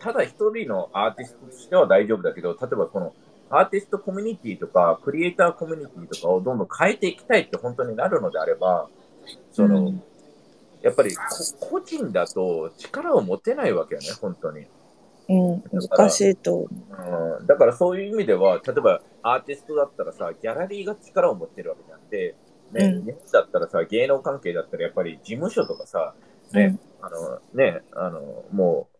ただ一人のアーティストとしては大丈夫だけど、例えばこのアーティストコミュニティとか、クリエイターコミュニティとかをどんどん変えていきたいって本当になるのであれば、その、うんやっぱりこ個人だと力を持てないわけよね、本当に。うん、難しいと思うん、だからそういう意味では、例えばアーティストだったらさ、ギャラリーが力を持ってるわけじゃんで、ね、うん日本だったらさ、芸能関係だったらやっぱり事務所とかさ、う。ね、あの、ね、あの、もう、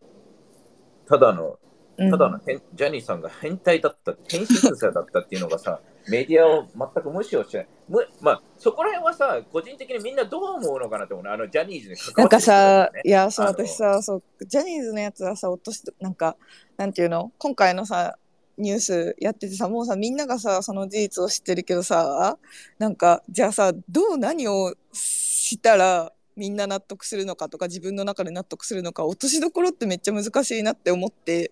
ただの、うん、ただの変、ジャニーさんが変態だった、変質者だったっていうのがさ、メディアを全く無視をしてない。むまあ、そこら辺はさ、個人的にみんなどう思うのかなと思うのあの、ジャニーズに関なんかわってる人ださよね、いや、そう、私さ、そう、ジャニーズのやつはさ、落として、なんか、なんていうの？今回のさ、ニュースやっててさ、もうさ、みんながさ、その事実を知ってるけどさ、なんか、じゃあさ、どう何をしたら、みんな納得するのかとか、自分の中で納得するのか、落としどころってめっちゃ難しいなって思って、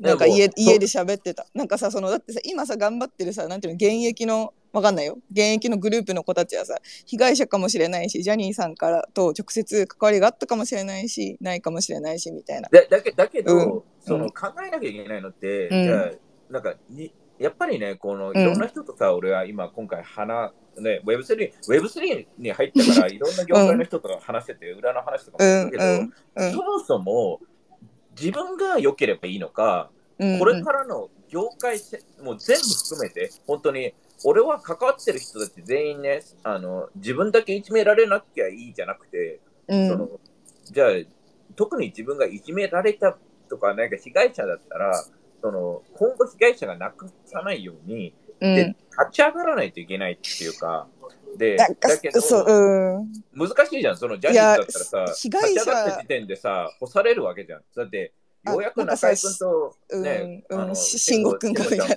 なんか家家で喋ってた。なんかさ、その、だってさ、今さ、頑張ってるさ、なんていうの、現役の、わかんないよ。現役のグループの子たちはさ、被害者かもしれないし、ジャニーさんからと直接関わりがあったかもしれないし、ないかもしれないし、みたいな。だだけだけど、うんそうのん考えなきゃいけないのって、うんじゃあ、なんかに、やっぱりね、このんいろんな人とさ、俺は今、今回話、ね、Web3、Web3 に入ったから、いろんな業界の人とか話してて、裏の話とかもうん、したけど、うん、うんそもそも自分が良ければいいのか、うん。これからの業界せ、もう全部含めて、本当に、俺は関わってる人たち全員ね、あの自分だけいじめられなきゃいいじゃなくて、うん、そのじゃあ、特に自分がいじめられたとか、なんか被害者だったら、その今後被害者がなくさないように、うん。で立ち上がらないといけないっていうか、で、だけど。難しいじゃん、そのジャニーズだったらさ、被害者立ち上がった時点でさ、干されるわけじゃん。だって、ようやく中居君と、ね、うん慎吾君が慎吾ちゃんが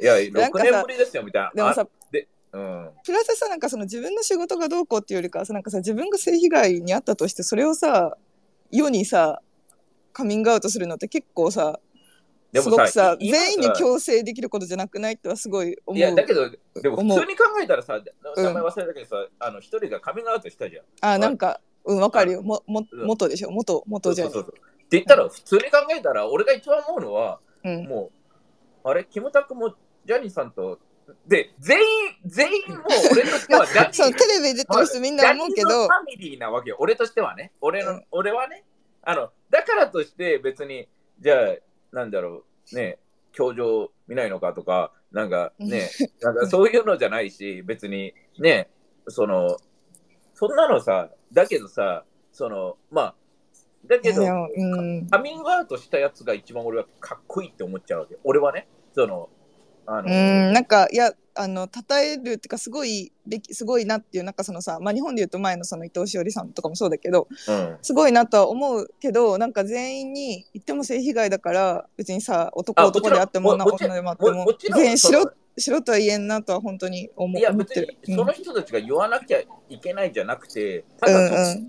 いや、6なんかさ年ぶりですよ、みたいな。でもさあ、で、うん。プラスさ、なんかその自分の仕事がどうこうっていうよりかはさ、なんかさ、自分が性被害に遭ったとして、それをさ、世にさ、カミングアウトするのって結構さ、ですもさごくさ、今全員に強制できることじゃなくないってはすごい思う。いや、だけど、でも普通に考えたらさ、うん名前忘れたけどさ、あの、一人がカミングアウトしたじゃん。あ、なんか、うん、わかるよ。も、も、うん元でしょ？元、元じゃねそうそうそうって言ったら、普通に考えたら、俺が一番思うのは、うん。もう、あれ、キムタクもジャニーさんと、で、全員、全員もう俺としてはジャニー そう、テレビ出てる人みんな思うけどファミリーなわけよ。俺としてはね。俺の、うん俺はね。あの、だからとして別に、じゃあ、なんだろう、ね、教場見ないのかとか、なんかね、なんかそういうのじゃないし、別にね、その、そんなのさ、だけどさ、その、まあ、だけど。カミングアウトしたやつが一番俺はかっこいいって思っちゃうわけ。俺はね、その、あの、うん、なんかいやあの称えるっていうかすごいべきすごいなっていうなんかそのさ、まあ、日本で言うと前のその伊藤詩織さんとかもそうだけどうん、すごいなとは思うけどなんか全員に言っても性被害だから別にさ男男であっても女でもあっても全員しろしろとは言えんなとは本当に思いや、別。にその人たちが言わなきゃいけないじゃなくて、ただ、うん。うん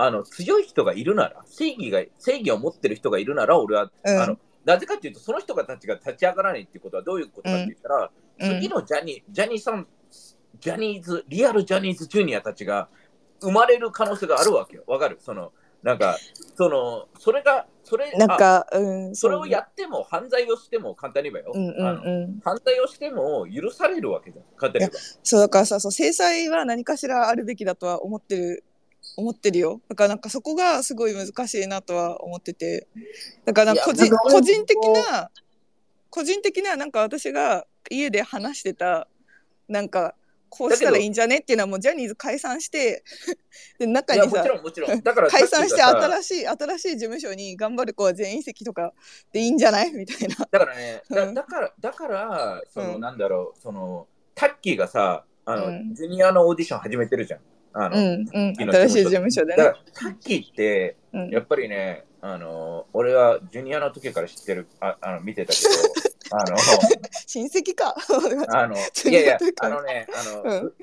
あの強い人がいるなら、正義が正義を持ってる人がいるなら、俺は、うん。あのなぜかっていうと、その人たちが立ち上がらないっていうことはどういうことかって言ったら、うん。次のジャニー、ジャニーさん、ジャニーズ、リアルジャニーズジュニアたちが生まれる可能性があるわけよ。わかる？その、なんか、その、それが、それ、なんあか、うん、それをやっても、犯罪をしても、簡単に言えばよ、うんうんあのうん、犯罪をしても許されるわけじゃん、簡単に言えば。そうだからさそう制裁は何かしらあるべきだとは思ってる思ってるよだからなんかそこがすごい難しいなとは思っててだからなんか個人個人的な個人的ななんか私が家で話してたなんかこうしたらいいんじゃねっていうのはもうジャニーズ解散してで中にさもちろん、もちろん。だから、解散して新しい新しい事務所に頑張る子は全員席とかでいいんじゃない？みたいな。だからね、うんだだから、だから、その、うんなんだろう、その、タッキーがさ、あの、うんジュニアのオーディション始めてるじゃん。あの、うんうん、新しい事務所でね。タッキーって、うん。やっぱりね、あの、俺はジュニアの時から知ってる、ああの見てたけど、あの、親戚か。あの、いやいやあのね、あの、うん。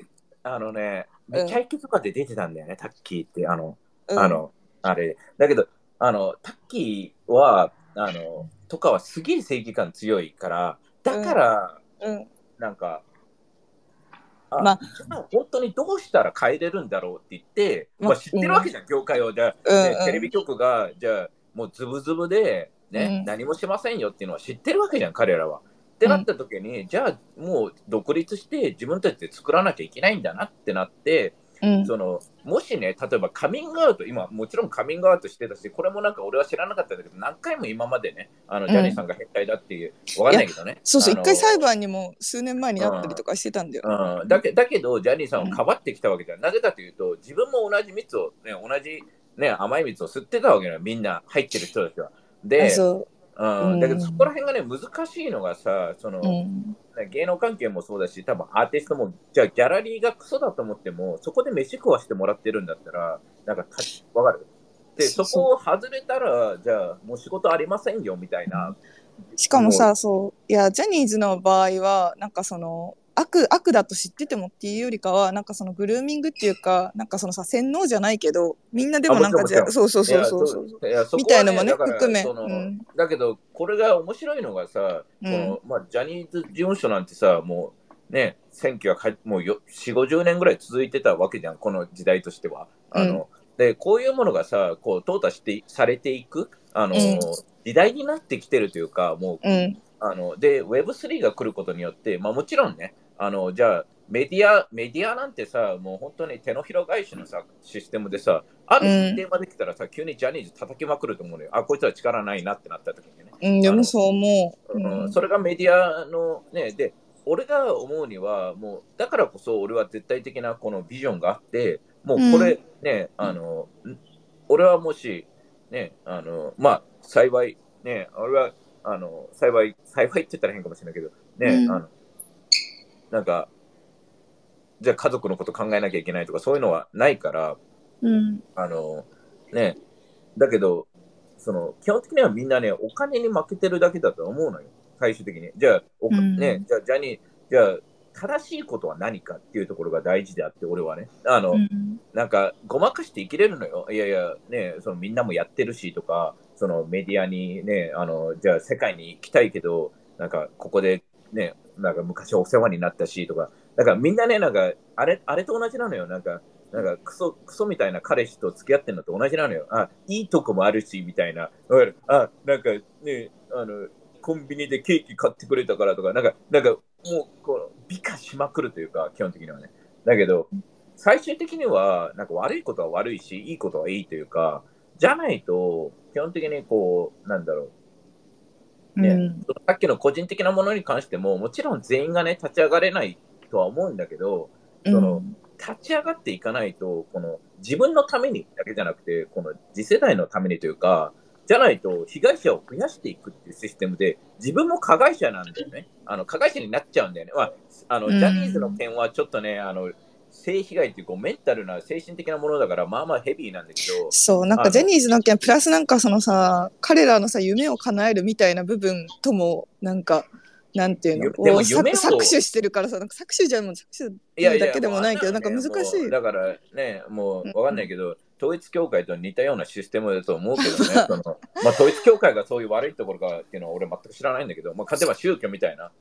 あのね、うん。めちゃイケとかで出てたんだよね、タッキーって、あの、うん。あの、あれ。だけど、あの、タッキーは、あの、とかはすげえ正義感強いから、だから、うん。なんか、あ、まあ。じゃあ本当にどうしたら変えれるんだろうって言って、ままあ知ってるわけじゃん、業界を。じゃあ、うんねテレビ局が、じゃあ、もうズブズブで、ねうん。何もしませんよっていうのは知ってるわけじゃん、彼らは。ってなった時に、じゃあもう独立して自分たちで作らなきゃいけないんだなってなって、うんそのもしね、例えばカミングアウト、今もちろんカミングアウトしてたし、これもなんか俺は知らなかったんだけど、何回も今までね、あのうんジャニーさんが変態だっていう、わかんないけどね。そうそう、一回裁判にも数年前になったりとかしてたんだよ。うん、だけだけど、ジャニーさんをかばってきたわけじゃん。なぜかというと、自分も同じ蜜を、ね、同じ、ね、甘い蜜を吸ってたわけよ、みんな入ってる人たちは。あで、そうん。うん。だけどそこら辺がね、難しいのがさ、その、芸能関係もそうだし、多分アーティストも、じゃあギャラリーがクソだと思っても、そこで飯食わしてもらってるんだったら、なんかた、わかる？で、そこを外れたら、じゃあもう仕事ありませんよ、みたいな。しかもさ、そう、いや、ジャニーズの場合は、なんかその、悪、悪だと知っててもっていうよりかは、なんかそのグルーミングっていうか、なんかそのさ、洗脳じゃないけど、みんなでもなんかじゃそうそうそうそうそう。みたいのもね含めうんだけど、これが面白いのがさ、うんこのまあ、ジャニーズ事務所なんてさ、もうね、選挙はかもうよ4、50年ぐらい続いてたわけじゃん、この時代としては。あのでこういうものがさ、こう淘汰してされていくあの、うん時代になってきてるというか、もううん。あので Web3 が来ることによって、まあ、もちろんね、あのじゃあメディア、メディアなんてさ、もう本当に手のひら返しのさシステムでさ、ある一定まで来たらさ、急にジャニーズ叩きまくると思うのよ。あ、こいつは力ないなってなった時にね。うん、でもそう思う。うんそれがメディアのね、で、俺が思うには、もうだからこそ俺は絶対的なこのビジョンがあって、もうこれね、あの、ん俺はもし、ね、あの、まあ、幸い、ね、俺は、あの、幸い、幸いって言ったら変かもしれないけど、ね、うんあの、なんか、じゃあ家族のこと考えなきゃいけないとか、そういうのはないから、うん。あの、ね、だけど、その、基本的にはみんなね、お金に負けてるだけだと思うのよ、最終的に。じゃあ、おかうんね、じゃあ、ジャニー、じゃあ、正しいことは何かっていうところが大事であって、俺はね。あの、うんなんか、ごまかして生きれるのよ。いやいや、ね、そのみんなもやってるしとか、そのメディアにね、あの、じゃあ世界に行きたいけど、なんか、ここでね、なんか昔お世話になったしとか、なんかみんなね、なんか、あれ、あれと同じなのよ。なんか、なんかクソ、クソみたいな彼氏と付き合ってるのと同じなのよ。あ、いいとこもあるし、みたいな。かるあ、なんかね、あの、コンビニでケーキ買ってくれたからとか、なんか、なんか、もう、この、美化しまくるというか、基本的にはね。だけど、最終的には、なんか悪いことは悪いし、いいことはいいというか、じゃないと、基本的にこう、なんだろう、ねうんさっきの個人的なものに関しても、もちろん全員がね、立ち上がれないとは思うんだけど、その立ち上がっていかないと、この自分のためにだけじゃなくて、この次世代のためにというか、じゃないと被害者を増やしていくっていうシステムで、自分も加害者なんだよね。あの加害者になっちゃうんだよね。まあ、あのうんジャニーズの件はちょっとね、あの性被害っていうこうメンタルな精神的なものだから、まあまあヘビーなんだけど、そう、なんかジャニーズの件、プラスなんかそのさ、彼らのさ、夢を叶えるみたいな部分とも、なんか、なんていうの、を搾搾取してるからさ、なんか搾取じゃもう搾取だけでもないけど、なんか難しい。もうだからね、もうわかんないけど、統一教会と似たようなシステムだと思うけどね、そのまあ、統一教会がそういう悪いところかっていうのは俺全く知らないんだけど、まあ、例えば宗教みたいな、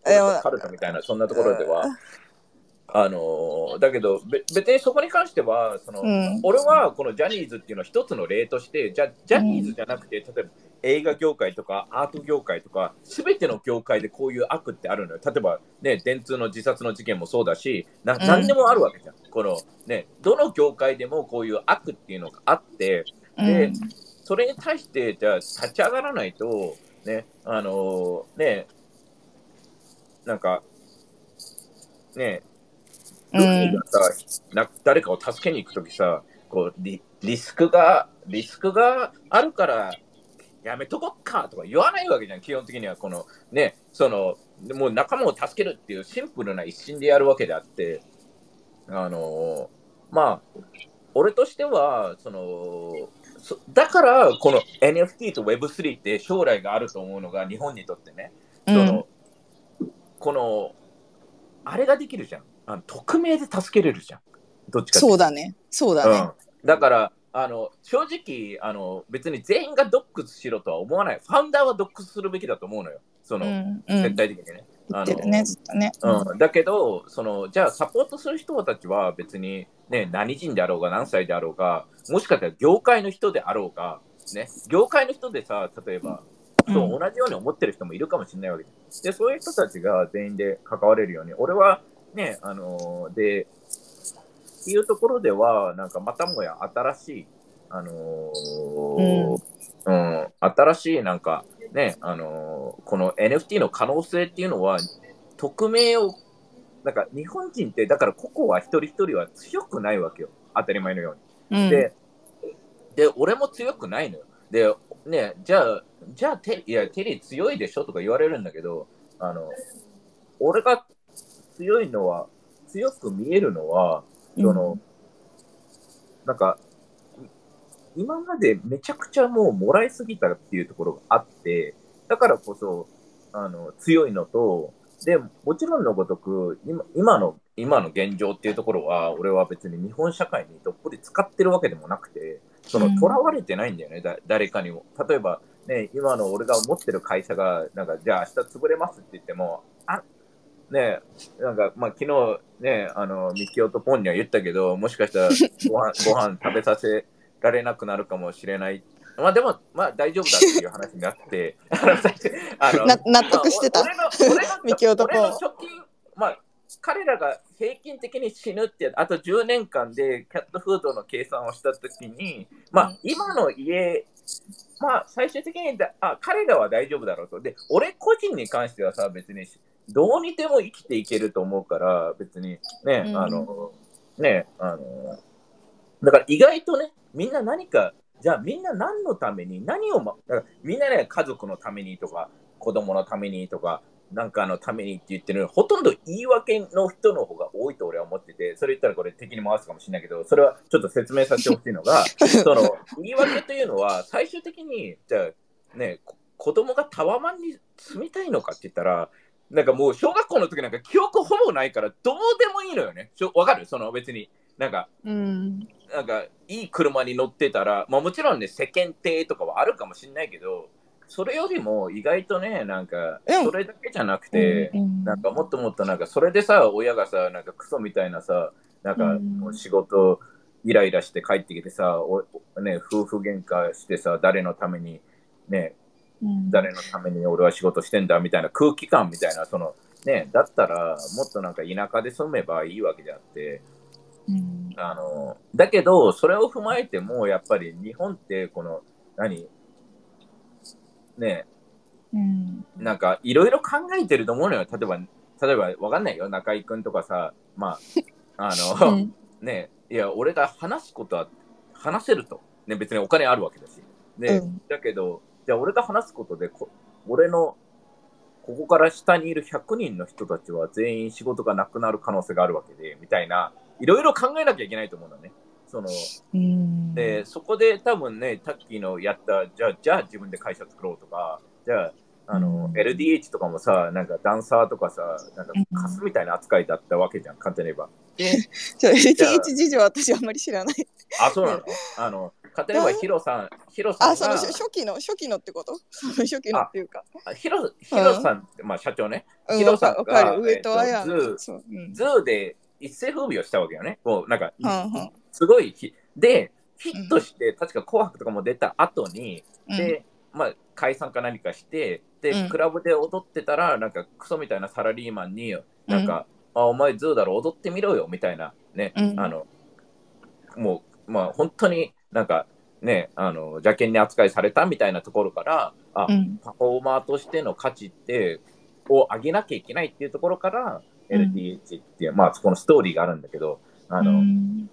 カルトみたいな、そんなところでは、あのーだけどべ別にそこに関してはその、うん。俺はこのジャニーズっていうのは一つの例としてじゃジャニーズじゃなくて、例えば映画業界とかアート業界とか全ての業界でこういう悪ってあるのよ。例えばね電通の自殺の事件もそうだしなうん。何でもあるわけじゃん、このねどの業界でもこういう悪っていうのがあってでそれに対してじゃあ立ち上がらないとねあのーねなんかねがさ、な誰かを助けに行くときさこうリ、リスクが、リスクがあるから、やめとこっかとか言わないわけじゃん、基本的には。この、ね、その、もう仲間を助けるっていうシンプルな一心でやるわけであって、あのまあ、俺としては、その、そだから、この NFT と Web3 って将来があると思うのが、日本にとってね。その、この、あれができるじゃん。あの匿名で助けれるじゃん。どっちかっていそうだね。そうだね。うん、だからあの、正直あの、別に全員がドックスしろとは思わない。ファウンダーはドックスするべきだと思うのよ。その、うんうん絶対的にね。言ってるね、ずっとね。うん、だけどその、じゃあサポートする人たちは別に、ね、何人であろうが何歳であろうが、もしかしたら業界の人であろうが、ね、業界の人でさ、例えば、そう同じように思ってる人もいるかもしれないわけで、そういう人たちが全員で関われるように、俺はね、あのーで、っていうところでは、なんかまたもや新しい、あのーうん、新しいなんかね、あのーこの NFT の可能性っていうのは、匿名を、なんか日本人って、だから個々は一人一人は強くないわけよ。当たり前のように。うんで、で、俺も強くないのよ。で、ね、じゃあ、じゃあテ、いや、テリー強いでしょとか言われるんだけど、あの、俺が強いのは、強く見えるのは、その、なんか、い今までめちゃくちゃもうもらいすぎたっていうところがあって、だからこそ、あの、強いのと、で、もちろんのごとく、今今の、今の現状っていうところは、俺は別に日本社会にどっぷり使ってるわけでもなくて、その、うん囚われてないんだよね、だ誰かにも。例えば、ね、今の俺が持ってる会社が、なんか、じゃあ明日潰れますって言っても、あ、ね、なんか、まあ、昨日ね、あの、ミキオとポンには言ったけど、もしかしたら ご飯、ご飯食べさせられなくなるかもしれない。まあでも、まあ大丈夫だっていう話になって、あの納得してたまあ俺の俺のミキオとポン俺の貯金、まあ、彼らが平均的に死ぬって、あと10年間でキャットフードの計算をしたときに、まあ、今の家、まあ、最終的にだあ彼らは大丈夫だろうと。で、俺個人に関してはさ、別にどうにでも生きていけると思うから、別に。ね、うん。あの、ね、あの、だから意外とね、みんな何か、じゃあみんな何のために、何を、ま、だからみんなね、家族のためにとか、子供のためにとか、なんかのためにって言ってるほとんど言い訳の人の方が多いと俺は思ってて、それ言ったらこれ敵に回すかもしれないけど、それはちょっと説明させてほしいのが、その言い訳というのは、最終的に、じゃあね、こ子供がタワマンに住みたいのかって言ったら、なんかもう小学校の時なんか記憶ほぼないから、どうでもいいのよね。わかる？その別に。なんか、うんなんかいい車に乗ってたら、まあ、もちろんね、世間体とかはあるかもしれないけど、それよりも意外とね、なんか、うんそれだけじゃなくて、うんなんかもっともっとなんか、それでさ、親がさ、なんかクソみたいなさ、なんかうんもう仕事イライラして帰ってきてさ、おね、夫婦喧嘩してさ、誰のために、ね、うん誰のために俺は仕事してんだみたいな空気感みたいな、その、ね、だったら、もっとなんか田舎で住めばいいわけであって、うんあの、だけど、それを踏まえても、やっぱり日本って、この、何？ねうんなんか、いろいろ考えてると思うのよ。例えば、例えば、わかんないよ。中居くんとかさ、まあ、あうの、んねいや、俺が話すことは話せると。ね、別にお金あるわけだし。で、うんだけど、じゃあ俺が話すことでこ、俺の、ここから下にいる100人の人たちは全員仕事がなくなる可能性があるわけで、みたいな、いろいろ考えなきゃいけないと思うのね。その、うんで、そこで多分ね、タッキーのやった、じゃあ、じゃあ自分で会社作ろうとか、じゃあ、あの、うん LDH とかもさ、なんかダンサーとかさ、なんかうんカスみたいな扱いだったわけじゃん、簡単に言えば。で、ちょ LTH 事情は私あんまり知らない。あ、そうなの？あの、簡単に言えばヒロさん、ヒロさんあ、そのが、初初期の初期のってこと？初期のっていうか。あヒロヒロさんって、まあ社長ね、うん、ヒロさんがわかる。上戸彩えっとズー。ズーで一世風靡をしたわけよね。もうなんか、すごいひ、で、ヒットして、確か紅白とかも出た後に、うん。で、まあ、解散か何かして、で、うん。クラブで踊ってたら、なんかクソみたいなサラリーマンに、なんか、あ、お前ズーだろ、踊ってみろよ、みたいな、ね、うん。あの、もう、まあ、本当になんか、ね、あの、邪険に扱いされたみたいなところから、あ、うん。パフォーマーとしての価値って、を上げなきゃいけないっていうところから、うん。LDH っていう、まあ、そこのストーリーがあるんだけど、あの、うん。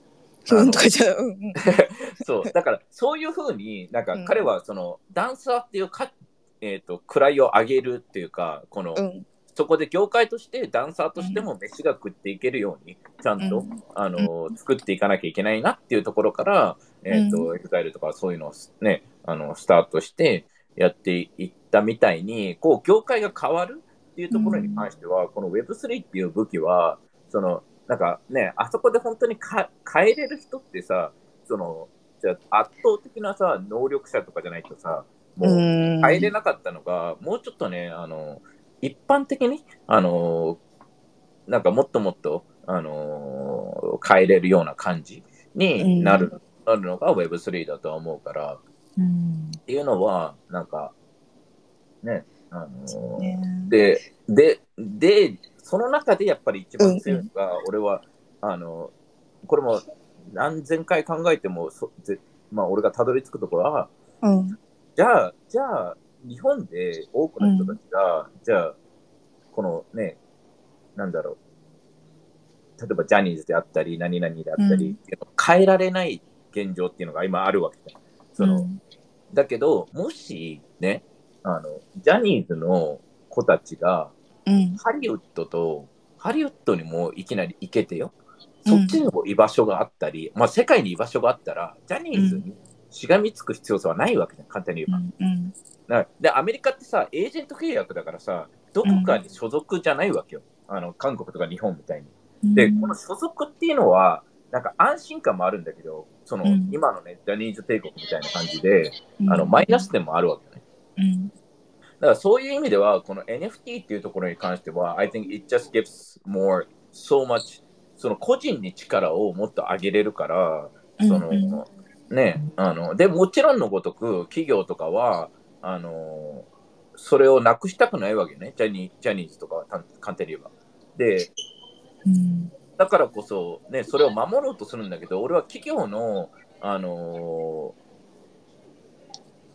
うんとかじゃうんうん。そう、だからそういうふうに、なんかうん彼はその、ダンサーっていうか、えっ、と、位を上げるっていうか、この、うんそこで業界としてダンサーとしても飯が食っていけるように、ちゃんと、うん。あの、作っていかなきゃいけないなっていうところから、えっ、と、EXILE とかそういうのをね、あの、スタートしてやっていったみたいに、こう、業界が変わるっていうところに関しては、この Web3 っていう武器は、その、なんかね、あそこで本当にか変えれる人ってさ、その、じゃあ圧倒的なさ、能力者とかじゃないとさ、もう、うん。変えれなかったのが、もうちょっとね、あの、一般的に、あの、なんかもっともっと、あの、変えれるような感じになる,、なるのが Web3 だとは思うから、うん。っていうのは、なんか、ね、あのーねで、で、で、その中でやっぱり一番強いのが、俺は、あの、これも何千回考えても、そぜまあ、俺がたどり着くところは、うん。じゃあ、じゃあ、日本で多くの人たちが、じゃあ、このね、なんだろう、例えばジャニーズであったり、何々であったり、うん変えられない現状っていうのが今あるわけじゃん。その、うんだけど、もしね、あの、ジャニーズの子たちが、うん。ハリウッドと、ハリウッドにもいきなり行けてよ。うんそっちにも居場所があったり、まあ世界に居場所があったら、ジャニーズにしがみつく必要性はないわけじゃん、簡単に言えば。うん。だで、アメリカってさ、エージェント契約だからさ、どこかに所属じゃないわけよ。あの、韓国とか日本みたいに。うん。で、この所属っていうのは、なんか安心感もあるんだけど、その、うん今のね、ジャニーズ帝国みたいな感じで、うんあの、マイナス点もあるわけね。うん。だからそういう意味では、この NFT っていうところに関しては、I think it just gives more, so much, その個人に力をもっと上げれるから、その、うんね、あの、で、もちろんのごとく、企業とかは、あの、それをなくしたくないわけね、ジャニジャニーズとかはた簡単に言えば。で、うん。だからこそ、ね、それを守ろうとするんだけど、俺は企業の、あの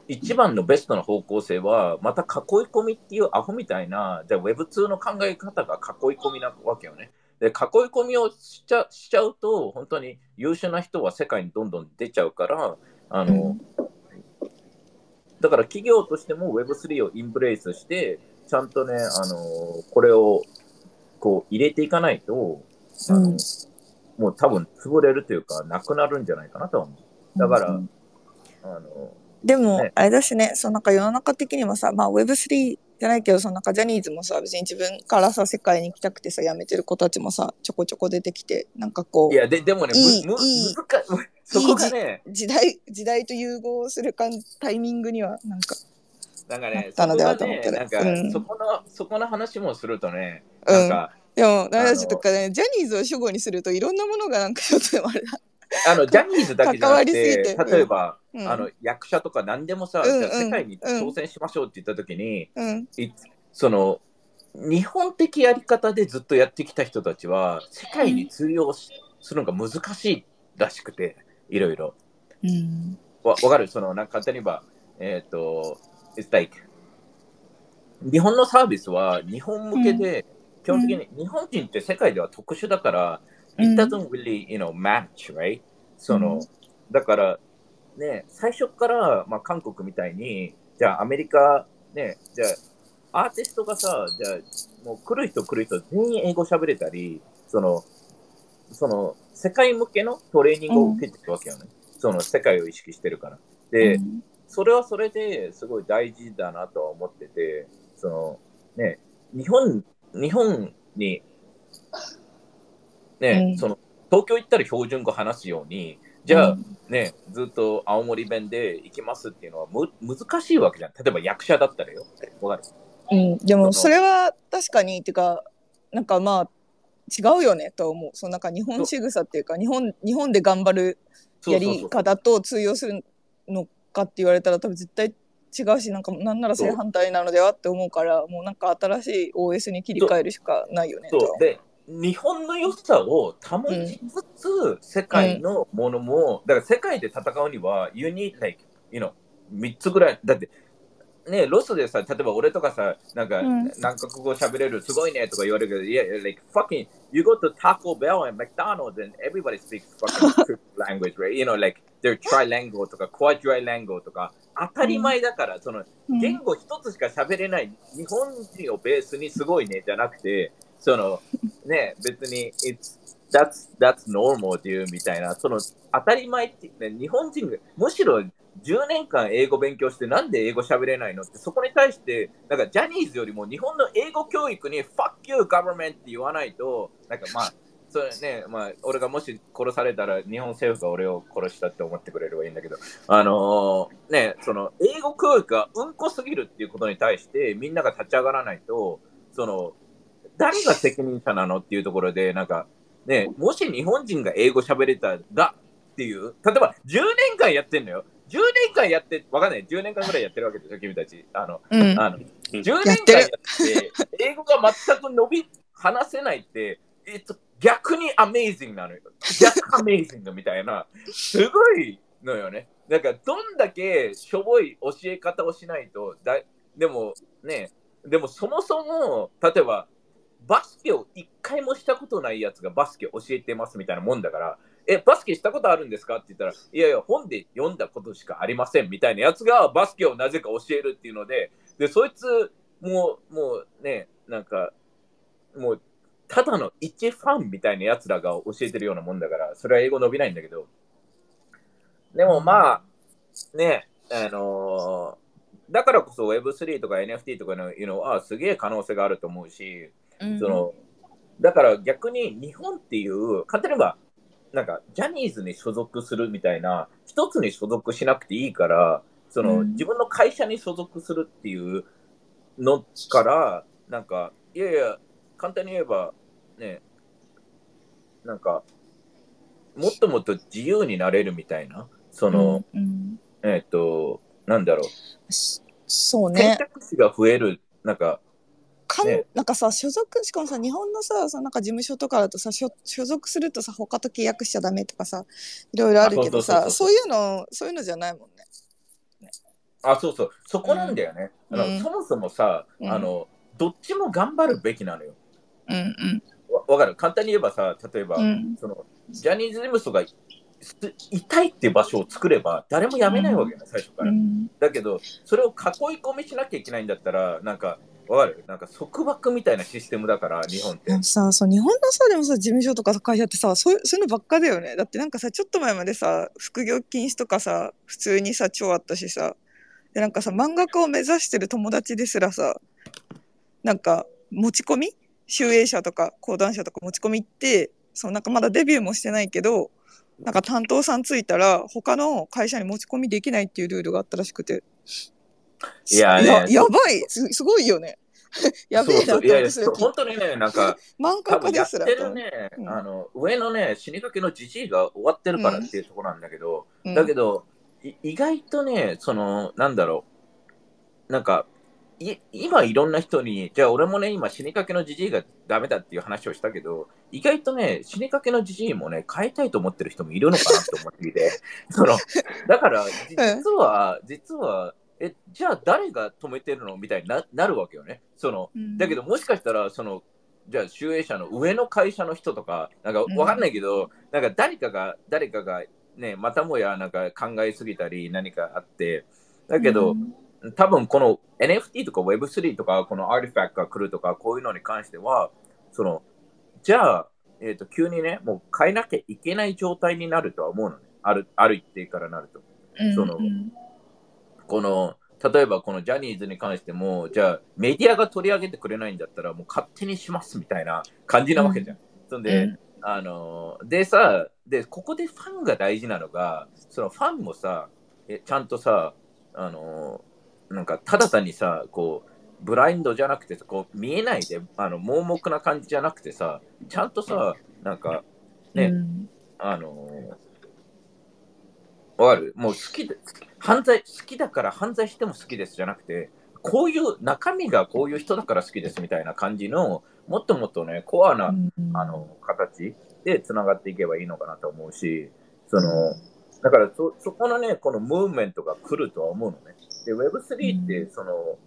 一番のベストな方向性は、また囲い込みっていうアホみたいな、じゃあ Web2 の考え方が囲い込みなわけよね。で、囲い込みをしちゃしちゃうと、本当に優秀な人は世界にどんどん出ちゃうから、あの、だから企業としても Web3 をインブレイスして、ちゃんとね、あのこれをこう入れていかないと、あのうん。もう多分潰れるというか、なくなるんじゃないかなとは思う。だから、うん。あのでもね、あれだしね、そのなんか世の中的にもさ、まあ Web3 じゃないけど、そのなんかジャニーズもさ、別に自分からさ、世界に行きたくてさ、辞めてる子たちもさ、ちょこちょこ出てきて、なんかこいや、ででもね、いいむむいい難しそこがね、う、時代、時代と融合するかんタイミングには、なんか、なんかね、なったのでそこがはと思ってる。ねなんか、うん。そこの、そこの話もするとね、うん。なんか、でも、ダメだあのちょっとかね、ジャニーズを主語にするといろんなものがなんかちょっとでもあれだ。あの、ジャニーズだけじゃなくて、例えば、うん。あの、役者とか何でもさ、うんじゃあ世界にうん挑戦しましょうって言ったときに、その、日本的やり方でずっとやってきた人たちは、世界に通用しするのが難しいらしくて、いろいろ。うん。わわかる？その、なんか簡単に言えば、えっ、と、it's like 日本のサービスは日本向けで、基本的に日本人って世界では特殊だから、うん it doesn't really, you know, match, right? その、うんだから、ね、最初から、まあ、韓国みたいに、じゃあアメリカ、ね、じゃあアーティストがさ、じゃあもう来る人来る人全員英語喋れたり、その、その、世界向けのトレーニングを受けてるわけよね。その世界を意識してるから。で、うんそれはそれですごい大事だなとは思ってて、そのね、日本、日本に、ね、うん。その、東京行ったら標準語話すように、じゃあ、うん。ね、ずっと青森弁で行きますっていうのはむ難しいわけじゃん。例えば役者だったらよ。わかる？うん、でもそれは確かにっていうかなんかまあ違うよねとは思う。そのなんか日本仕草っていうか日本日本で頑張るやり方と通用するのかって言われたら多分絶対違うしなんかなんなら正反対なのではって思うからもうなんか新しい OS に切り替えるしかないよねとで日本の良さを保ちつつ、世界のものも、だから世界で戦うには、you need like, you know, 3つぐらい、だって、ね、ロスでさ、例えば俺とかさ、なんか、うん何カ国語喋れる、すごいねとか言われるけど、いや、like, fucking, you go to Taco Bell and McDonald's and everybody speaks fucking language, right? You know, like, they're trilingual とか quadrilingual とか、当たり前だから、その、うん言語一つしか喋れない日本人をベースにすごいねじゃなくて、そのね、別に、it's, that's, that's normal っていうみたいな、その当たり前って、ね、日本人が、むしろ10年間英語勉強してなんで英語喋れないのって、そこに対して、なんかジャニーズよりも日本の英語教育に fuck you government って言わないと、なんかまあ、それね、まあ、俺がもし殺されたら日本政府が俺を殺したって思ってくれればいいんだけど、あのーね、その英語教育がうんこすぎるっていうことに対してみんなが立ち上がらないと、その誰が責任者なのっていうところで、なんかね、もし日本人が英語喋れたらっていう、例えば10年間やってんのよ。10年間やって、わかんない、10年間ぐらいやってるわけでしょ、君たち。あの、うん。あの10年間やってって、英語が全く伸び、話せないって、えっと、逆にアメイジングなのよ。逆アメイジングみたいな、すごいのよね。なんか、どんだけしょぼい教え方をしないと、だでもね、でもそもそも、例えば、バスケを一回もしたことないやつがバスケ教えてますみたいなもんだから、え、バスケしたことあるんですかって言ったら、いやいや、本で読んだことしかありませんみたいなやつがバスケをなぜか教えるっていうので、で、そいつ、もう、もうね、なんか、もう、ただの一ファンみたいなやつらが教えてるようなもんだから、それは英語伸びないんだけど、でもまあ、ね、あのーだからこそ Web3 とか NFT とかのいうのはすげえ可能性があると思うし、そのだから逆に日本っていう、簡単に言えば、なんかジャニーズに所属するみたいな、一つに所属しなくていいから、その、うん。自分の会社に所属するっていうのから、なんか、いやいや、簡単に言えば、ね、なんか、もっともっと自由になれるみたいな、その、うんうん。えっ、と、なんだろう、しそう選ね。択肢が増える、なんか、かんね。なんかさ所属しかもさ日本のさそのなんか事務所とかだとさ所所属するとさ他と契約しちゃダメとかさいろいろあるけどさそういうのそういうのじゃないもんね。あ、そうそう、そこなんだよね。うん。あのそもそもさ、うん。あの、どっちも頑張るべきなのよ。うんうん。わわかる？簡単に言えばさ、例えば、うん。そのジャニーズ事務所がすいっていう場所を作れば、誰も辞めないわけよね、最初から。うん。だけど、それを囲い込みしなきゃいけないんだったら、なんか、わかる？なんか束縛みたいなシステムだから、日本って。さそう日本のさでもさ事務所とか会社ってさそういうそういうのばっかだよね。だってなんかさちょっと前までさ副業禁止とかさ普通にさ超あったしさ。でなんかさ漫画家を目指してる友達ですらさなんか持ち込み？集英社とか講談社とか持ち込みってそうなんかまだデビューもしてないけどなんか担当さんついたら他の会社に持ち込みできないっていうルールがあったらしくて。いやね。ややばい。すすごいよね。やべえ。なって本当にね、なんか、漫画家ですらね、うん。あの上のね、死にかけのじじいが終わってるからっていうところなんだけど、うん。だけど、い意外とね、その、なんだろう、なんか、い今いろんな人に、じゃあ俺もね、今死にかけのじじいがダメだっていう話をしたけど、意外とね、死にかけのじじいもね、変えたいと思ってる人もいるのかなと思っていて、その、だから、じ 実は、実は、え、じゃあ誰が止めてるのみたいにななるわけよね。その、うんだけどもしかしたら、その、じゃあ、集英社の上の会社の人とか、なんかわかんないけど、なんか誰かが、誰かがね、またもやなんか考えすぎたり何かあって、だけど、うん多分この NFT とか Web3 とか、このアーティファクトが来るとか、こういうのに関しては、その、じゃあ、えっ、と、急にね、もう変えなきゃいけない状態になるとは思うのね。ある、ある一定からなると。そのうんこの、例えばこのジャニーズに関しても、じゃあメディアが取り上げてくれないんだったら、もう勝手にしますみたいな感じなわけじゃん。そんで、うん。あの、でさ、で、ここでファンが大事なのが、そのファンもさ、えちゃんとさ、あの、なんかただ単にさ、こう、ブラインドじゃなくて、こう見えないで、あの盲目な感じじゃなくてさ、ちゃんとさ、なんか、ねうん。あのわかる？もう好きで、犯罪、好きだから犯罪しても好きですじゃなくて、こういう中身がこういう人だから好きですみたいな感じの、もっともっとね、コアな、うん。あの、形でつながっていけばいいのかなと思うし、その、だからそ、そこのね、このムーブメントが来るとは思うのね。で、Web3 って、うその、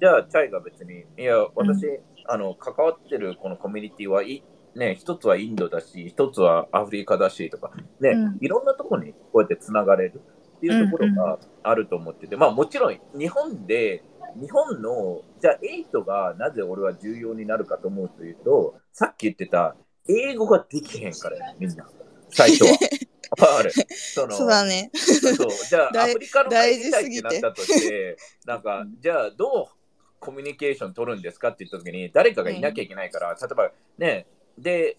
じゃあ、チャイが別に、いや、私、あの、関わってるこのコミュニティはい、ね、一つはインドだし、一つはアフリカだしとか、ね、うん。いろんなところにこうやってつながれるっていうところがあると思ってて、まあもちろん日本で、日本の、じゃあ8がなぜ俺は重要になるかと思うというと、さっき言ってた、英語ができへんからよ、みんな。最初は。ある？そのそうだね。そうじゃあ、ア大フリカの大会にたい事すぎてってなったとして、なんか、じゃあ、どうコミュニケーション取るんですかって言ったときに、誰かがいなきゃいけないから、例えばね、で、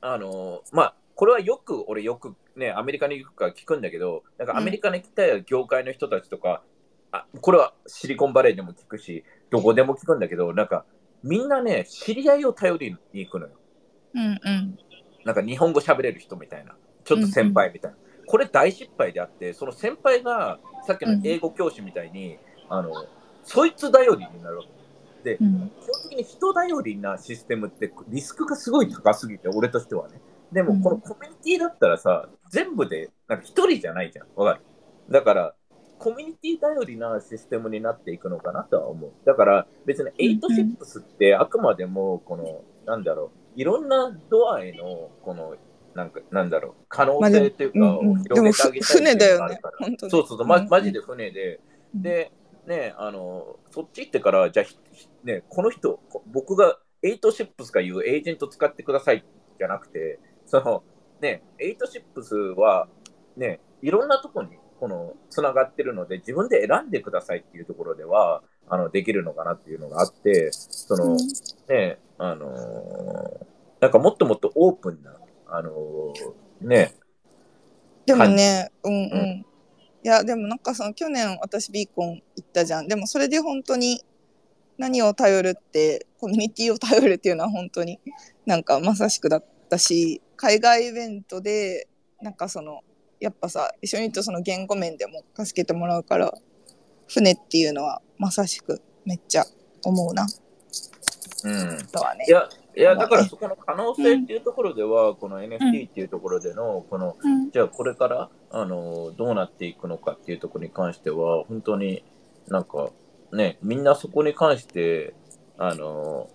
あの、まあ、これはよく、俺よくね、アメリカに行くから聞くんだけど、なんかアメリカに来た業界の人たちとか、あこれはシリコンバレーでも聞くし、どこでも聞くんだけど、なんか、みんなね、知り合いを頼りに行くのよ。うんうん。なんか日本語喋れる人みたいな、ちょっと先輩みたいな。これ大失敗であって、その先輩がさっきの英語教師みたいに、あの、そいつ頼りになるわけ。で、うん基本的に人頼りなシステムってリスクがすごい高すぎて、俺としてはね。でも、うん。このコミュニティだったらさ、全部で、なんか一人じゃないじゃん。わかる？だから、コミュニティ頼りなシステムになっていくのかなとは思う。だから、別に8シップスってあくまでも、この、なんだろう、いろんなドアへの、この、なんか、なんだろう、可能性というか、広げてあげたい船だよねっていうのがあるから。本当にそうそうそう、まうん。マジで船で、うん。で、ね、あの、そっち行ってから、じゃあ、ね、この人、こ僕が8シップスが言うエージェント使ってくださいじゃなくて、その、ね、8シップスは、ね、いろんなとこに、この、つながってるので、自分で選んでくださいっていうところでは、あの、できるのかなっていうのがあって、その、ね、あのーなんかもっともっとオープンな、あのーね、でもね、うんうん。ういや、でもなんかその去年私ビーコン行ったじゃん。でもそれで本当に何を頼るって、コミュニティを頼るっていうのは本当になんかまさしくだったし、海外イベントで、なんかその、やっぱさ、一緒に行ってその言語面でも助けてもらうから、船っていうのはまさしくめっちゃ思うな、うん。とはね。い。や、いや、まあだからそこの可能性っていうところでは、この NFT っていうところでの、この、うん。じゃあこれから、あの、どうなっていくのかっていうところに関しては、本当になんか、ね、みんなそこに関して、あの、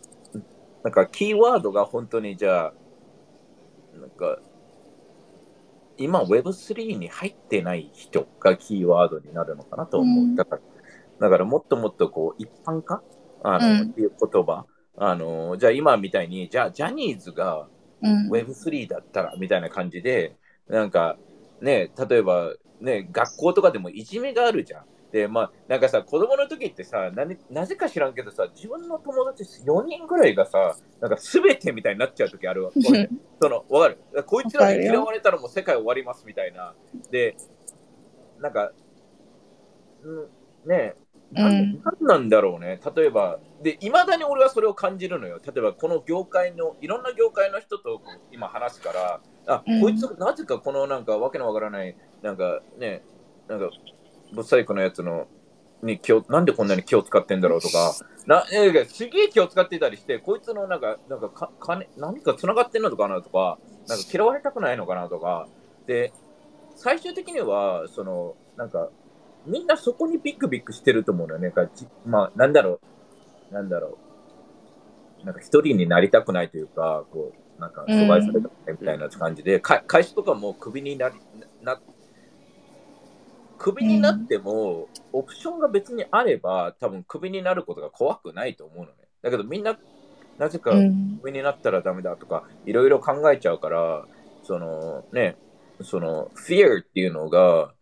なんかキーワードが本当にじゃあ、なんか、今 Web3 に入ってない人がキーワードになるのかなと思う。うんだから、だからもっともっとこう一般化？あの、うんっていう言葉？あの、じゃあ今みたいに、じゃあジャニーズがうん。Web3 だったらみたいな感じで、なんかね、例えばね、学校とかでもいじめがあるじゃん。で、まあ、なんかさ、子供の時ってさ、なになぜか知らんけどさ、自分の友達4人ぐらいがさ、なんか全てみたいになっちゃう時あるわ。俺その、わかる？こいつらに嫌われたらもう世界終わりますみたいな。で、なんか、んねえ、なうんんなんだろうね。例えば、で、いまだに俺はそれを感じるのよ。例えば、この業界の、いろんな業界の人と今話すから、あ、うんこいつ、なぜかこのなんかわけのわからない、なんかね、なんか、ブサイクのやつの、に気を、なんでこんなに気を使ってんだろうとか、な、えすげえ気を使ってたりして、こいつのなんか、なんかか、金、何か繋がってんのかなとか、なんか嫌われたくないのかなとか、で、最終的には、その、なんか、みんなそこにビッグビッグしてると思うのよね。まあ、なんだろう、なんだろう、なんか一人になりたくないというか、こう、なんか、阻害されたくないみたいな感じで、か会社とかもクビになり、な、クビになっても、オプションが別にあれば、多分クビになることが怖くないと思うのね。だけどみんな、なぜかうん。クビになったらダメだとか、いろいろ考えちゃうから、そのね、その、fear っていうのが、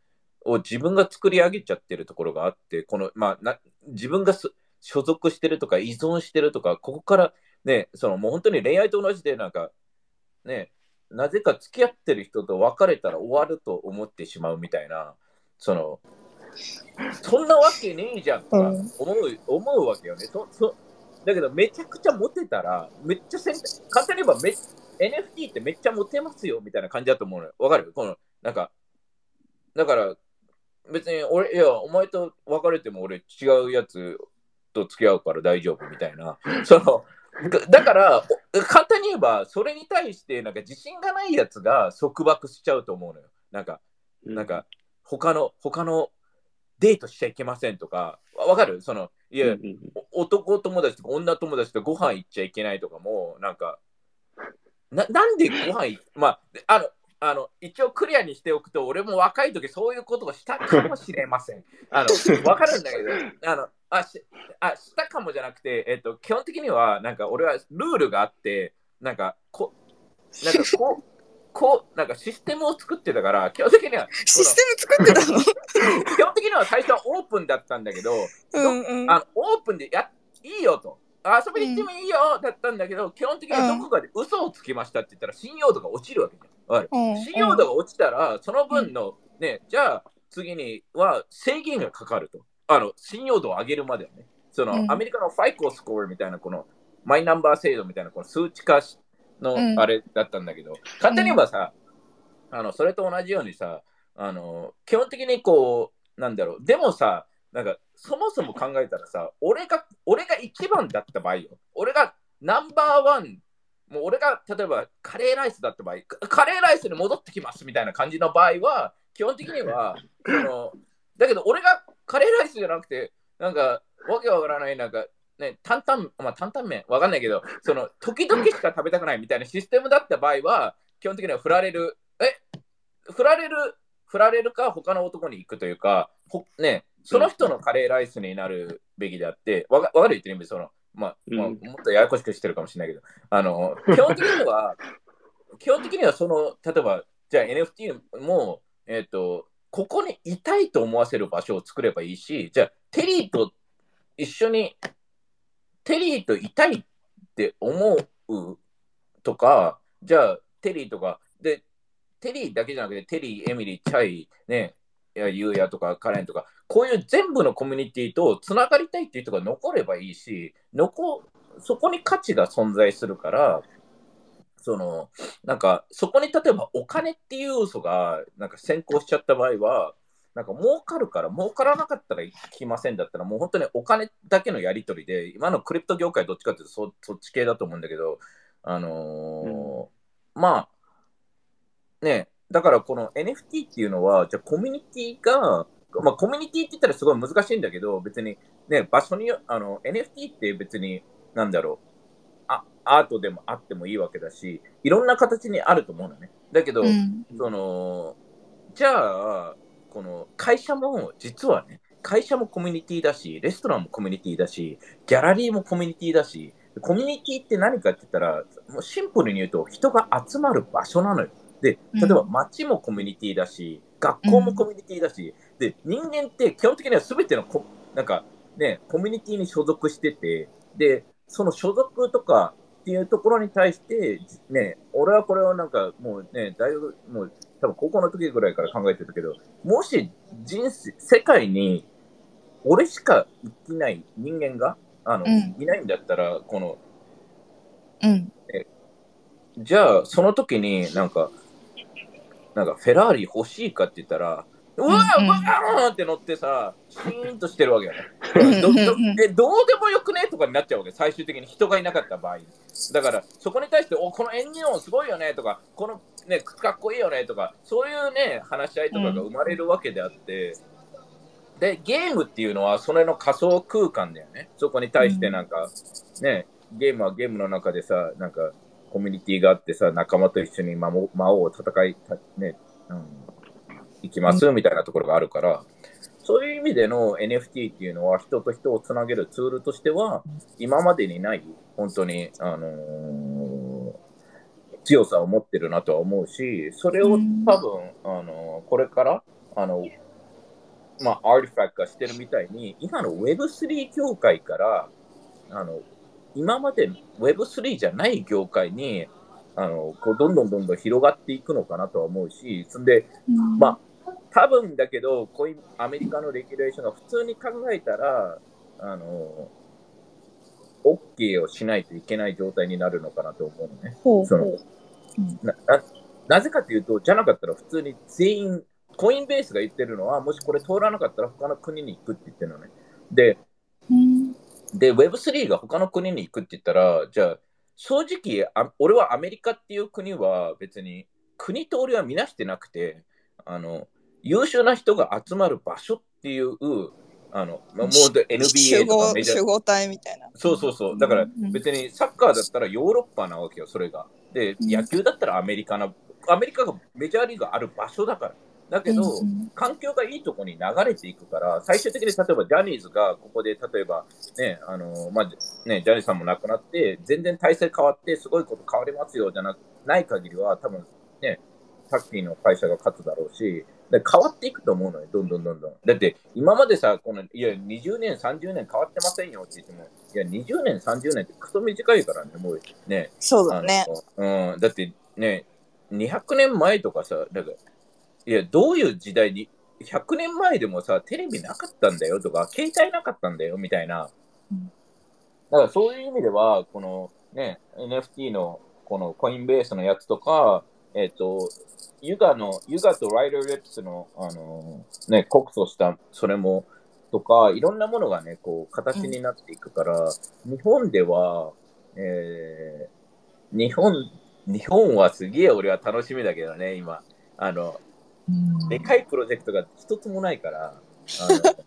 を自分が作り上げちゃってるところがあって、この、まあ、な自分がす所属してるとか依存してるとか、ここからね、そのもう本当に恋愛と同じで、なんか、ね、なぜか付き合ってる人と別れたら終わると思ってしまうみたいな、その、そんなわけねえじゃんとかうん思う,、思うわけよね。そそだけど、めちゃくちゃモテたら、めっちゃ選択、簡単に言えばめ NFT ってめっちゃモテますよみたいな感じだと思うのよ。わかる？この、なんか、だから、別に俺、いや、お前と別れても俺違うやつと付き合うから大丈夫みたいな。その、だから、お簡単に言えば、それに対して、なんか自信がないやつが束縛しちゃうと思うのよ。なんか、なんか、他の、他のデートしちゃいけませんとか、わわかる？その、いや、お男友達とか女友達とご飯行っちゃいけないとかも、なんか、ななんでご飯いまあ、あの、あの、一応クリアにしておくと、俺も若い時そういうことをしたかもしれません。あの、わかるんだけど、あの、あ、し、あ、したかもじゃなくて、えっと、基本的には、なんか俺はルールがあって、なんか、こ、なんかこう、こう、なんかシステムを作ってたから、基本的には、システム作ってたの？基本的には最初はオープンだったんだけど、うんうん。あのオープンでやいいよと。遊びに行ってもいいよだったんだけど、基本的にどこかで嘘をつきましたって言ったら信用度が落ちるわけじゃん。うん信用度が落ちたら、その分の、ね、じゃあ次には制限がかかると。あの、信用度を上げるまではね。その、うんアメリカのファイコスコアみたいな、この、マイナンバー制度みたいな、この数値化しのうんあれだったんだけど、簡単に言えばさ、あの、それと同じようにさ、あの、基本的にこう、なんだろう、でもさ、なんか、そもそも考えたらさ、俺が、俺が一番だった場合よ。俺がナンバーワン、もう俺が例えばカレーライスだった場合、カレーライスに戻ってきますみたいな感じの場合は、基本的には、その、だけど俺がカレーライスじゃなくて、なんか、わけわからない、なんか、ね、担々、まあ、担々麺、わかんないけど、その、時々しか食べたくないみたいなシステムだった場合は、基本的には振られる、え、振られる、振られるか、他の男に行くというか、ほね、その人のカレーライスになるべきであって、わかわかる言ってる意味その、まあ、まあ、もっとややこしくしてるかもしれないけど、あの、基本的には、基本的にはその、例えば、じゃあ NFT も、えっ、ー、と、ここにいたいと思わせる場所を作ればいいし、じゃあ、テリーと一緒に、テリーといたいって思うとか、じゃあ、テリーとか、で、テリーだけじゃなくて、テリー、エミリー、チャイ、ね、やユーヤとかカレンとか、こういう全部のコミュニティとつながりたいっていう人が残ればいいし、残そこに価値が存在するから、そのなんかそこに例えばお金っていう要素がなんか先行しちゃった場合は、なんか儲かるから、儲からなかったら来ませんだったら、もう本当にお金だけのやり取りで、今のクリプト業界どっちかっていうとそそっち系だと思うんだけど、あのーうん、まあ、ね、だからこの NFT っていうのは、じゃコミュニティが、まあコミュニティって言ったらすごい難しいんだけど、別にね、場所に、あの、NFT って別に、なんだろう、あ、アートでもあってもいいわけだし、いろんな形にあると思うのね。だけど、うん、その、じゃあ、この会社も実はね、会社もコミュニティだし、レストランもコミュニティだし、ギャラリーもコミュニティだし、コミュニティって何かって言ったら、もうシンプルに言うと人が集まる場所なのよ。で、例えば街もコミュニティだし、学校もコミュニティだし、で、人間って基本的には全てのこ、なんかね、コミュニティに所属してて、で、その所属とかっていうところに対して、ね、俺はこれをなんかもうね、大学、もう多分高校の時ぐらいから考えてたけど、もし人生、世界に俺しか生きない人間が、あの、うん、いないんだったら、この、うん。え、じゃあ、その時になんか、なんかフェラーリ欲しいかって言ったら、うわー、うわーって乗ってさ、シーンとしてるわけよね。どどえどうでもよくね？とかになっちゃうわけ、最終的に人がいなかった場合。だから、そこに対して、おこのエンジン音すごいよね？とか、この、ね、かっこいいよねとか、そういうね、話し合いとかが生まれるわけであって、うん、で、ゲームっていうのは、それの仮想空間だよね。そこに対してなんか、ね、ゲームはゲームの中でさ、なんか、コミュニティがあってさ、仲間と一緒に魔魔王を戦い、ね、うん、行きますみたいなところがあるから、そういう意味での NFT っていうのは人と人をつなげるツールとしては、今までにない、本当に、あのー、強さを持ってるなとは思うし、それを多分、あのー、これから、あの、まあ、アーティファクトがしてるみたいに、今の Web3 業界から、あの、今まで Web3 じゃない業界に、あの、こう、どんどんどんどん広がっていくのかなとは思うし、そんで、まあ、多分だけど、こういうアメリカのレギュレーションが普通に考えたら、あの、OK をしないといけない状態になるのかなと思うのね。ほうそのななぜかというと、じゃなかったら普通に全員、コインベースが言ってるのは、もしこれ通らなかったら他の国に行くって言ってるのね。で、で、Web3 が他の国に行くって言ったら、じゃあ、正直あ、俺はアメリカっていう国は別に国と俺は見なしてなくて、あの、優秀な人が集まる場所っていう、あの、まあ、もう NBA とかメジャー。集合体みたいな。そうそうそう。だから別にサッカーだったらヨーロッパなわけよ、それが。で、野球だったらアメリカな、アメリカがメジャーリーグある場所だから。だけど、環境がいいところに流れていくから、最終的に例えばジャニーズがここで例えば、ね、あの、まあ、ね、ジャニーさんも亡くなって、全然体制変わって、すごいこと変わりますよじゃなない限りは、多分ね、さっきの会社が勝つだろうし、で変わっていくと思うのよ、どんどんどんどん。だって、今までさ、このいや、20年、30年変わってませんよって言っても、いや、20年、30年ってクソ短いからね、もうね。そうだね。うん、だってね、200年前とかさ、だからいや、どういう時代に、100年前でもさ、テレビなかったんだよとか、携帯なかったんだよみたいな。だからそういう意味では、このね、NFT のこのコインベースのやつとか、えっ、と、ユガの、ユガとライダー・リップスの、あのね、告訴した、それも、とか、いろんなものがね、こう、形になっていくから、日本では、えー日本、日本はすげえ俺は楽しみだけどね、今。あの、うんでかいプロジェクトが一つもないから、あの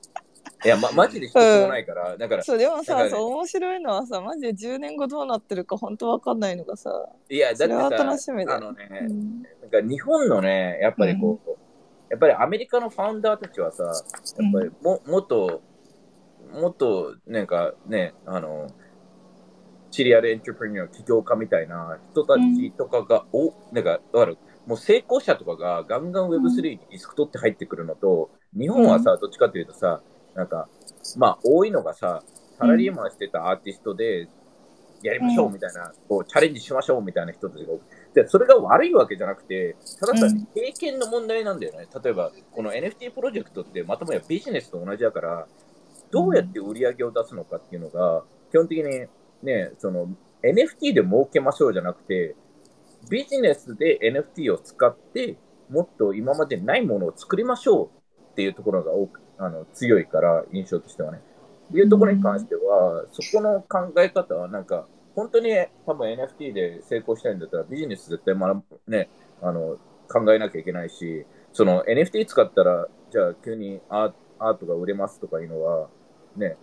いや、ま、マジで一つもないから、だから、そうでもさ、ね。そう面白いのはさマジで10年後どうなってるか本当わかんないのがさ、いや、だってそれは楽さしみあのね、うん。なんか日本のね、やっぱりこう、やっぱりアメリカのファウンダーたちはさ、やっぱりも,、もっと、もっと、なんかね、あの、シリアルエントレプレニア、起業家みたいな人たちとかが、お、なんか、わかる。もう成功者とかがガンガン Web3 にリスク取って入ってくるのと、日本はさ、どっちかっていうとさ、なんか、まあ、多いのがさ、サラリーマンしてたアーティストで、やりましょうみたいな、こう、チャレンジしましょうみたいな人たちが多くて、でそれが悪いわけじゃなくて、ただ単に経験の問題なんだよね。例えば、この NFT プロジェクトってまともやビジネスと同じだから、どうやって売り上げを出すのかっていうのが、基本的にね、その NFT で儲けましょうじゃなくて、ビジネスで NFT を使って、もっと今までないものを作りましょうっていうところが多くあの強いから、印象としてはね。っていうところに関しては、そこの考え方はなんか、本当に多分 NFT で成功したいんだったらビジネス絶対学ぶ、ね、あの、考えなきゃいけないし、その NFT 使ったら、じゃあ急にアートが売れますとかいうのは、ね、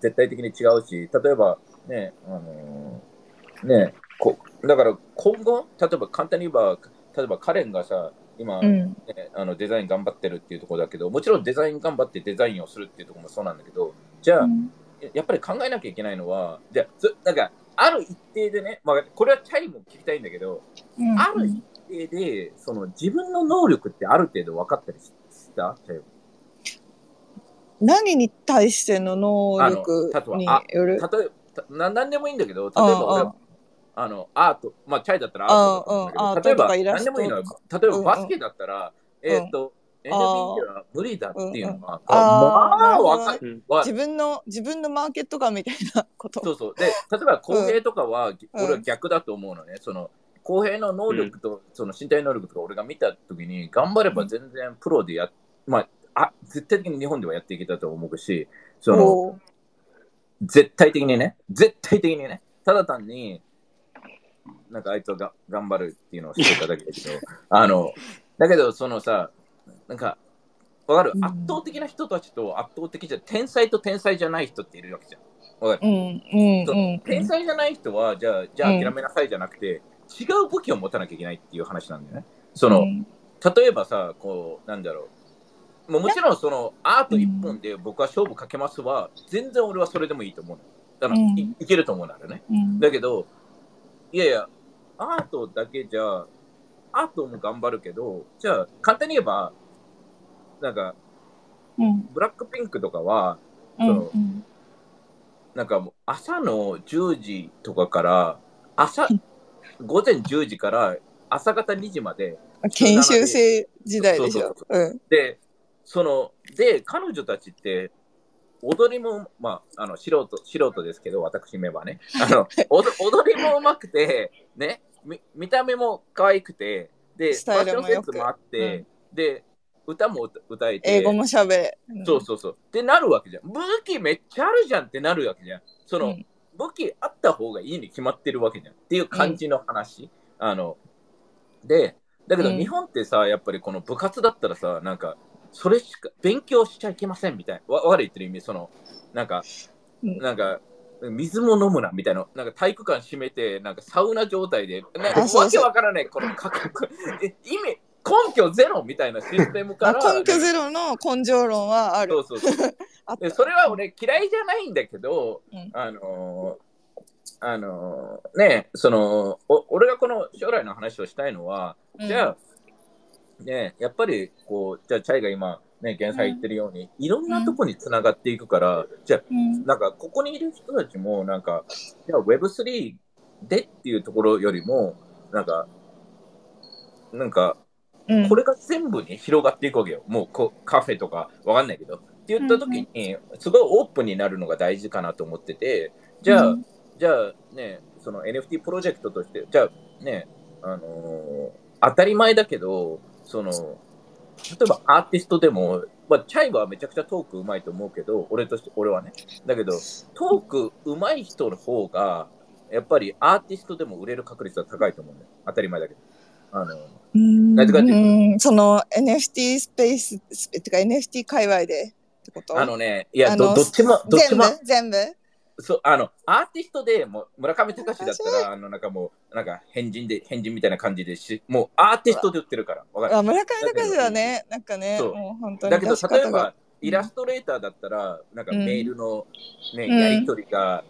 絶対的に違うし、例えばね、あのね、こだから今後、例えば簡単に言えば、例えばカレンがさ、今、うん。ね、あのデザイン頑張ってるっていうところだけど、もちろんデザイン頑張ってデザインをするっていうところもそうなんだけど、じゃあ、うん。やっぱり考えなきゃいけないのは、じゃあ、そなんか、ある一定でね、まあ、これはチャイも聞きたいんだけど、うん。ある一定で、その自分の能力ってある程度分かったりした？チャイ何に対しての能力による？例えばな、なんでもいいんだけど、例えば俺は、あの、アート、まあ、チャイだったらアートだと思うんだけど、例えば、うんうんアートとかイラスト。なんでもいいのよ。例えば、バスケだったら、えっと、NBA では無理だっていうのは、まあ、わかねる。わ自分の自分のマーケットがみたいなこと。そうそう。で、例えば公平とかは、うん。俺は逆だと思うのね。その公平の能力と、その身体能力とか俺が見たときに、頑張れば全然プロでやっ、まあ、あ、絶対的に日本ではやっていけたと思うし、その、絶対的にね、絶対的にね、ただ単に、なんかあいつはが頑張るっていうのをしてただけだけど、あの、だけどそのさ、なんか、わかる、うん。圧倒的な人たちと圧倒的じゃ、天才と天才じゃない人っているわけじゃん。わかる？うんうん天才じゃない人は、じゃあ、じゃあうん諦めなさいじゃなくて、違う武器を持たなきゃいけないっていう話なんだよね。その、うん。例えばさ、こう、なんだろう。もうもちろん、その、アート一本で僕は勝負かけますは、全然俺はそれでもいいと思うの。だから、うん。いいけると思うならね。うん。だけど、いやいや、アートだけじゃ、アートも頑張るけど、じゃあ、簡単に言えば、なんか、うん。ブラックピンクとかは、うんそなんかもう朝の10時とかから、朝、午前10時から朝方2時まで、研修生時代でしょ。で、その、で、彼女たちって、踊りも、まあ、あの、素人、素人ですけど、私めばね、あの、踊踊りも上手くて、ね、み見た目も可愛くて、で、スタイルもファッションセよくンスもあって、で、歌も歌歌えて、英語も喋れそうそうそう。ってなるわけじゃん。武器めっちゃあるじゃんってなるわけじゃん。その、うん武器あった方がいいに決まってるわけじゃん。っていう感じの話。あの、で、だけどうん日本ってさ、やっぱりこの部活だったらさ、なんか、それしか、勉強しちゃいけませんみたいな。わ、わかる？言ってる意味、その、なんか、うんなんか、水も飲むなみたいな、なんか体育館閉めて、なんかサウナ状態で、なんかわけわからない、この価格、え意味、根拠ゼロみたいなシステムから。あ根拠ゼロの根性論はある。そうそうそう。それは俺嫌いじゃないんだけど、うん。あのーあのーねそのお俺がこの将来の話をしたいのは、じゃあねやっぱりこうじゃあチャイが今ね現在言ってるように、いろんなとこにつながっていくから、じゃあうん。なんかここにいる人たちもなんかじゃあ Web3 でっていうところよりもなんかなんかうん。これが全部に広がっていくわけよ。もうこカフェとかわかんないけど。って言った時に、すごいオープンになるのが大事かなと思ってて、じゃあ、うん。じゃあね、その NFT プロジェクトとして、じゃあね、あのー当たり前だけど、その、例えばアーティストでも、まあ、チャイはめちゃくちゃトークうまいと思うけど、俺として、俺はね。だけど、トークうまい人の方が、やっぱりアーティストでも売れる確率は高いと思うんだよ。当たり前だけど。あの、うんその NFT スペース、ってか NFT 界隈でってこと？あのね、いや、どっちも、どっちも、全部？全部？そう、あの、アーティストでもう村上隆だったら、あの、なんかもう、なんか変人で、変人みたいな感じでし、もうアーティストで売ってるから。わかるあ村上隆はね、なんかね、そうもう本当にだけど、例えば、イラストレーターだったら、なんかうんメールの、ねうんやりとりが、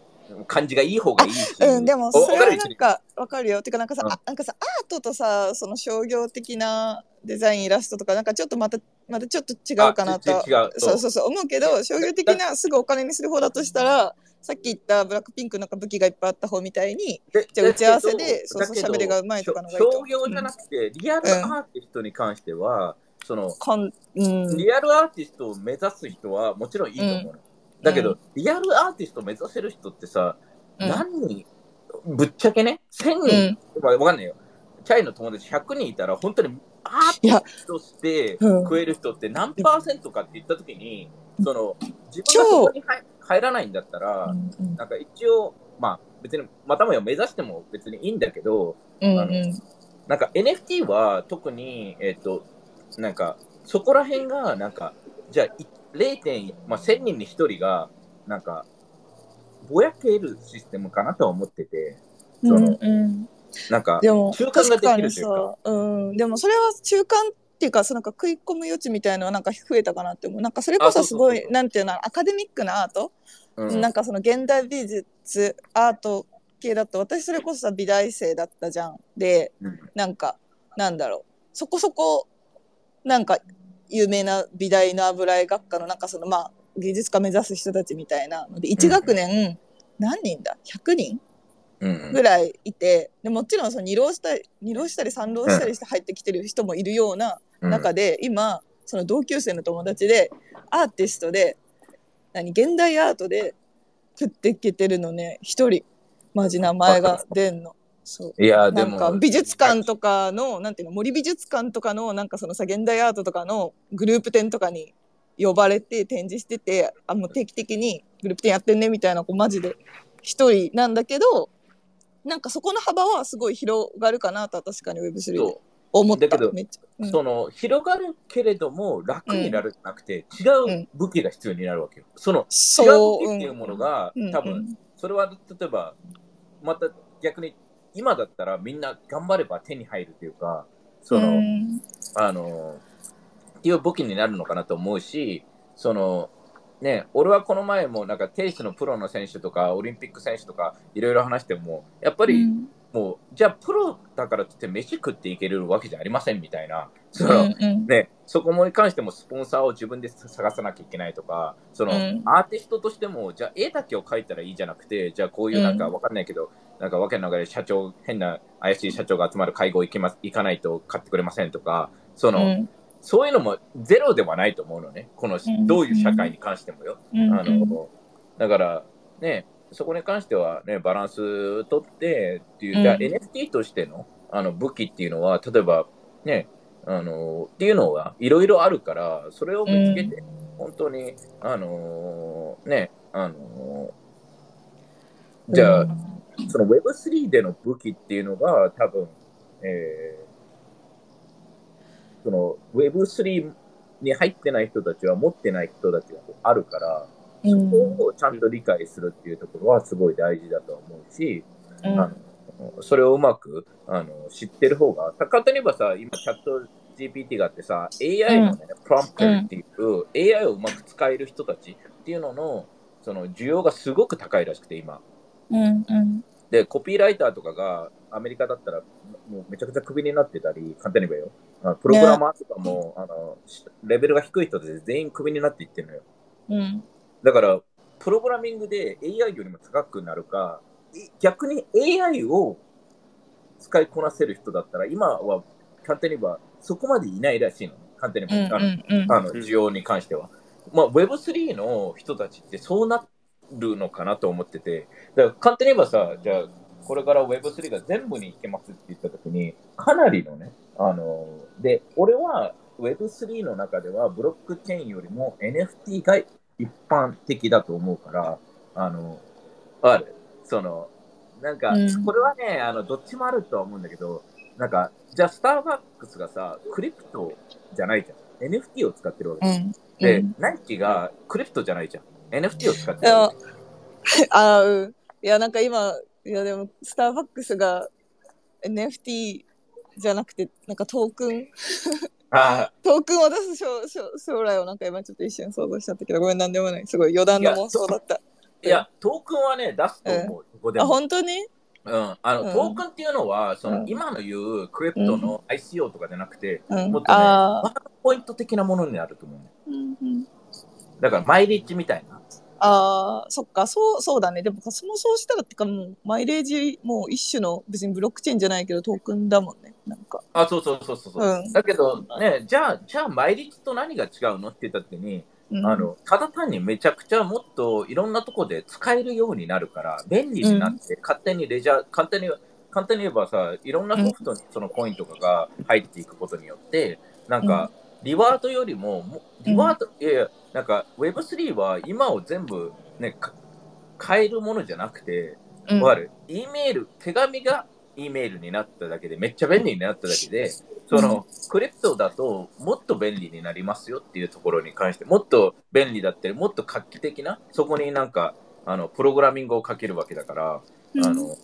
感じがいい方がいいし。うん、でもおそれはなんかわかるよ。てかなんかさ、うんあなんかさアートとさその商業的なデザインイラストとかなんかちょっとまたまたちょっと違うかなと。そうそうそう思うけど商業的なすぐお金にする方だとしたらさっき言ったブラックピンクなんか武器がいっぱいあった方みたいにでじゃあ打ち合わせでそうそうだけど喋りがうまいとかのがいいと。商業じゃなくて、リアルアーティストに関しては、その、こんうん。リアルアーティストを目指す人はもちろんいいと思うの。だけど、うリアルアーティストを目指せる人ってさ、うん。何人、ぶっちゃけね、1000人、まあわかんないよ。チャイの友達100人いたら、本当にアーティストてうん。食える人って何パーセントかって言ったときに、その、自分が超そこに入入らないんだったら、うんなんか一応、まあ別に、またもや目指しても別にいいんだけど、うんあのなんか NFT は特に、えっ、と、なんか、そこら辺が、なんか、じゃあ、い 0. まあ、1000人に1人が、なんか、ぼやけるシステムかなとは思ってて、うんそのうんうんなんか、でも中間ができるというか。う。ん、でもそれは中間っていうかそのなんか食い込む余地みたいのはなんか増えたかなって思う。なんかそれこあそすごいなんていうのアカデミックなアート、うん。なんかその現代美術アート系だと私それこそさ美大生だったじゃん。でうん。なんかなんだろう。そこそこなんか有名な美大の油絵学科のなんかそのまあ芸術家目指す人たちみたいなので1学年何人だ？100人？うんぐらいいてでもちろんその二浪したり二浪したり三浪したりして入ってきてる人もいるようなうん。中で、今その同級生の友達でアーティストで何現代アートで食っていけてるのね一人。マジ名前が出んの。そう。いや、でなんかも、美術館とかのなんていうの森美術館とかのなんかそのさ現代アートとかのグループ展とかに呼ばれて展示しててあもう定期的にグループ展やってんねみたいな子マジで一人なんだけどなんかそこの幅はすごい広がるかなとは確かに Web3 でそ思った。だけどうう、ん。その、広がるけれども、楽になるんじゃなくて、違う武器が必要になるわけよ。その、違そう。う武器っていうものが、うん。多分、それは例えば、また逆に、今だったらみんな頑張れば手に入るというか、その、うん。あの、っていう武器になるのかなと思うし、その、ね、俺はこの前もなんかテニスのプロの選手とかオリンピック選手とかいろいろ話してもやっぱりうん。もう、じゃあプロだからといって飯食っていけるわけじゃありませんみたいな。その、うんうん。ね、そこもに関してもスポンサーを自分で探さなきゃいけないとか、その、うん。アーティストとしても、じゃあ絵だけを描いたらいいじゃなくて、じゃあこういうなんかうんわかんないけど、なんかわけの中で社長、変な怪しい社長が集まる会合行きます、行かないと買ってくれませんとか、その、うんそういうのもゼロではないと思うのね。この、ん。どういう社会に関してもよ。うん。あの、だから、ね、そこに関してはね、バランス取ってっていう、じゃあうん NFT としてのあの武器っていうのは、例えばね、あの、っていうのがいろいろあるから、それを見つけて、本当に、あのね、あのじゃあ、その Web3 での武器っていうのが多分、えーその Web3 に入ってない人たちは持ってない人たちがあるから、そこをちゃんと理解するっていうところはすごい大事だと思うし、うん。あのそれをうまくあの知ってる方が、簡単に言えばさ、今チャット GPT があってさ、AI のね、プロンプターっていう、AI をうまく使える人たちっていうのの、その需要がすごく高いらしくて、今。うん。うん。で、コピーライターとかがアメリカだったら、もうめちゃくちゃクビになってたり、簡単に言えばよ。プログラマーとかも、あの、しレベルが低い人で全員クビになっていってるのよ。うんだから、プログラミングで AI よりも高くなるか、い逆に AI を使いこなせる人だったら、今は簡単に言えばそこまでいないらしいのね。簡単にうん言えば、あのうんあの需要に関しては。まあ、Web3 の人たちってそうなるのかなと思ってて、だから簡単に言えばさ、じゃあ、これから Web3 が全部に行けますって言ったときに、かなりのね、あの、で、俺は Web3 の中ではブロックチェーンよりも NFT が一般的だと思うから、あの、ある。その、なんかうん、これはね、あの、どっちもあるとは思うんだけど、なんか、じゃあスターバックスがさ、クリプトじゃないじゃん。NFT を使ってるわけ。うん。で、うんナイキがクリプトじゃないじゃん。NFT を使ってるわけ。あーうん。いや、なんか今、いやでも、スターバックスが NFT じゃなくて、なんかトークン、あ トークンを出す将将将来をなんか今ちょっと一瞬想像しちゃったけど、ごめん、なんでもない。すごい余談の妄想だった。いや、トークンはね、出すと思う。ここであ、も。本当に？うん、あの、うんトークンっていうのは、その、うん今の言うクリプトの ICO とかじゃなくて、うん。もっとね、あワンポイント的なものになると思うね。ーうんうんだから、マイレッジみたいな。あー、そっか、そう、そうだね。でも、そもそうしたらってか、もう、マイレージ、もう一種の、別にブロックチェーンじゃないけど、トークンだもんね。なんか。あ、そうそうそうそう。ううんだけど、ね、じゃあ、じゃあ、マイレッジと何が違うのって言った時に、うん、あの、ただ単にめちゃくちゃもっといろんなとこで使えるようになるから、便利になって、勝手にレジャー、簡単に、簡単に言えばさ、いろんなソフトにそのコインとかが入っていくことによって、なんか、リワードよりも、もリワード、いやいや、なんか Web3 は今を全部ね、か変えるものじゃなくて、うん、わかる ?E メール、手紙が E メールになっただけで、めっちゃ便利になっただけで、その、クリプトだともっと便利になりますよっていうところに関して、もっと便利だったり、もっと画期的な、そこになんか、あの、プログラミングをかけるわけだから、うん。あの、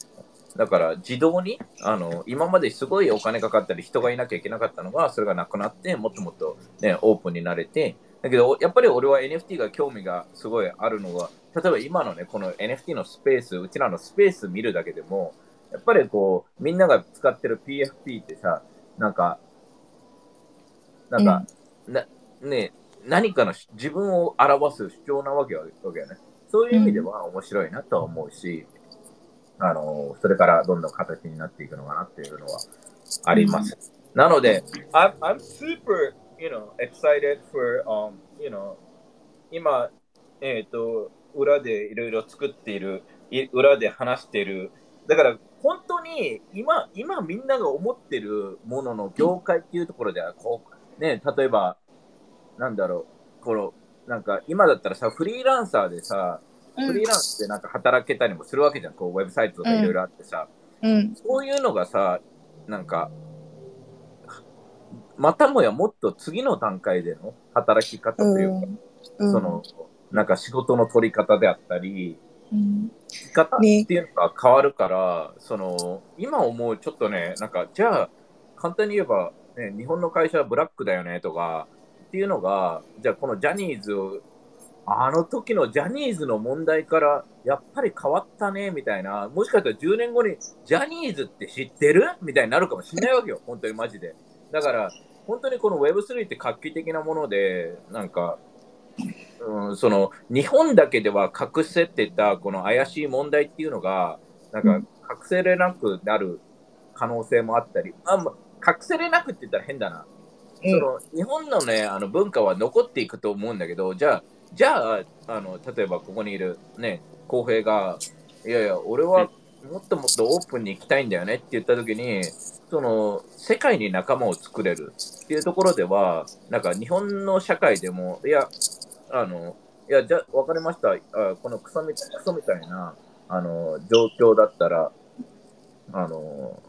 だから自動に、あの、今まですごいお金かかったり人がいなきゃいけなかったのが、それがなくなって、もっともっとね、オープンになれて、だけど、やっぱり俺は NFT が興味がすごいあるのは、例えば今のね、この NFT のスペース、うちらのスペース見るだけでも、やっぱりこう、みんなが使ってる PFP ってさ、なんか、なんか、な、ね、何かのし自分を表す主張なわけわけよね。そういう意味では面白いなとは思うし、あの、それからどんどん形になっていくのかなっていうのはあります。なので、I'm, I'm super, you know, excited for, um, you know, 今、えっ、と、裏でいろいろ作っている、い裏で話している。だから、本当に今、今みんなが思ってるものの業界っていうところでは、こう、ね、例えば、なんだろう、この、なんか今だったらさ、フリーランサーでさ、うんフリーランスでなんか働けたりもするわけじゃん。こう、ウェブサイトとかいろいろあってさ、うん。そういうのがさ、なんか、またもやもっと次の段階での働き方というか、うん。その、なんか仕事の取り方であったり、うん、生き方っていうのが変わるから、その、今思うちょっとね、なんか、じゃあ、簡単に言えば、ね、日本の会社はブラックだよねとか、っていうのが、じゃあこのジャニーズを、あの時のジャニーズの問題から、やっぱり変わったね、みたいな、もしかしたら10年後に、ジャニーズって知ってる？みたいになるかもしれないわけよ、本当にマジで。だから、本当にこの Web3 って画期的なもので、なんか、うん、その日本だけでは隠せてたこの怪しい問題っていうのが、なんか隠せれなくなる可能性もあったり、あま隠せれなくって言ったら変だな。その日本のね、あの文化は残っていくと思うんだけど、じゃあ、じゃあ、あの例えばここにいるね、公平が、いやいや、俺はもっともっとオープンに行きたいんだよねって言ったときに、その世界に仲間を作れるっていうところでは、なんか日本の社会でも、いや、あの、いや、じゃあ、わかりました。あこのクソみクソみたいな、あの、状況だったら、あの、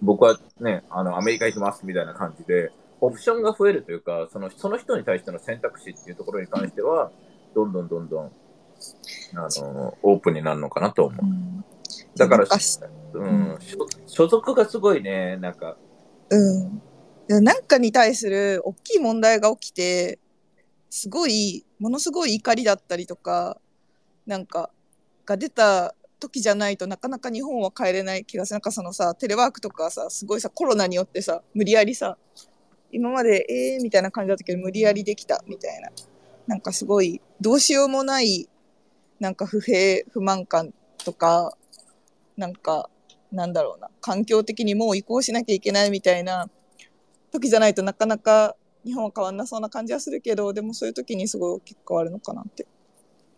僕はね、あの、アメリカ行きますみたいな感じで、オプションが増えるというか、その、その人に対しての選択肢っていうところに関しては、どんどんどんどん、あの、オープンになるのかなと思う。うんだからうん、所所属がすごいね、なんか、うん。でなんかに対する大きい問題が起きて、すごい、ものすごい怒りだったりとか、なんか、が出た時じゃないとなかなか日本は帰れない気がする。なんかそのさ、テレワークとかさ、すごいさ、コロナによってさ、無理やりさ、今までえーみたいな感じだったけど、無理やりできたみたいな。なんかすごい、どうしようもない、なんか不平、不満感とか、なんか、なんだろうな、環境的にもう移行しなきゃいけないみたいな時じゃないとなかなか日本は変わんなそうな感じはするけど、でもそういう時にすごい大きく変わるのかなって。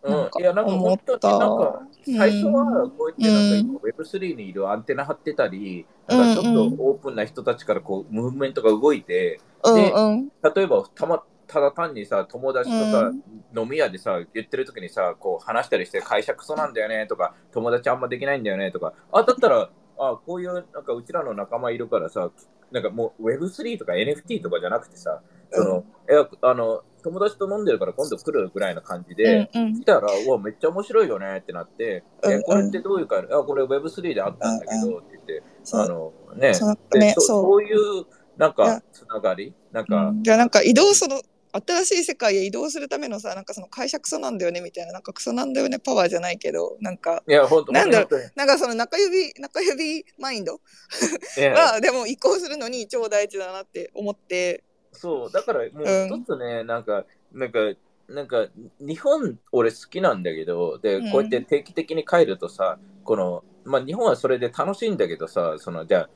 うん。いやなんか思っ本当にた。なんか最初はこうやってなんか今う Web3 にいるアンテナ張ってたり、なんかちょっとオープンな人たちからこうムーブメントが動いて、うんでうん。例えばたまただ単にさ友達とさ、う飲み屋でさ言ってる時にさこう話したりして会社クソなんだよねとか友達あんまできないんだよねとかあだったらあこういうなんかうちらの仲間いるからさなんかもう Web3 とか NFT とかじゃなくてさその、いやあの友達と飲んでるから今度来るぐらいな感じで、うんうん。来たら、うわ、めっちゃ面白いよねってなって、うんえこれってどういうか、あ、これ Web3 であったんだけどって言って、そう。あの、ね、そそねそういう、なんか、つながり？なんか、うん。じゃあなんか移動その新しい世界へ移動するためのさなんかその会社クソなんだよねみたいななんかクソなんだよねパワーじゃないけどなんかいや、本当なんだろなんかその中指中指マインド？はでも移行するのに超大事だなって思って。そう、だからもううん。一つね、なんか、なんか、なんか、日本、俺好きなんだけど、で、うん。こうやって定期的に帰るとさ、この、まあ、日本はそれで楽しいんだけどさ、その、じゃあ、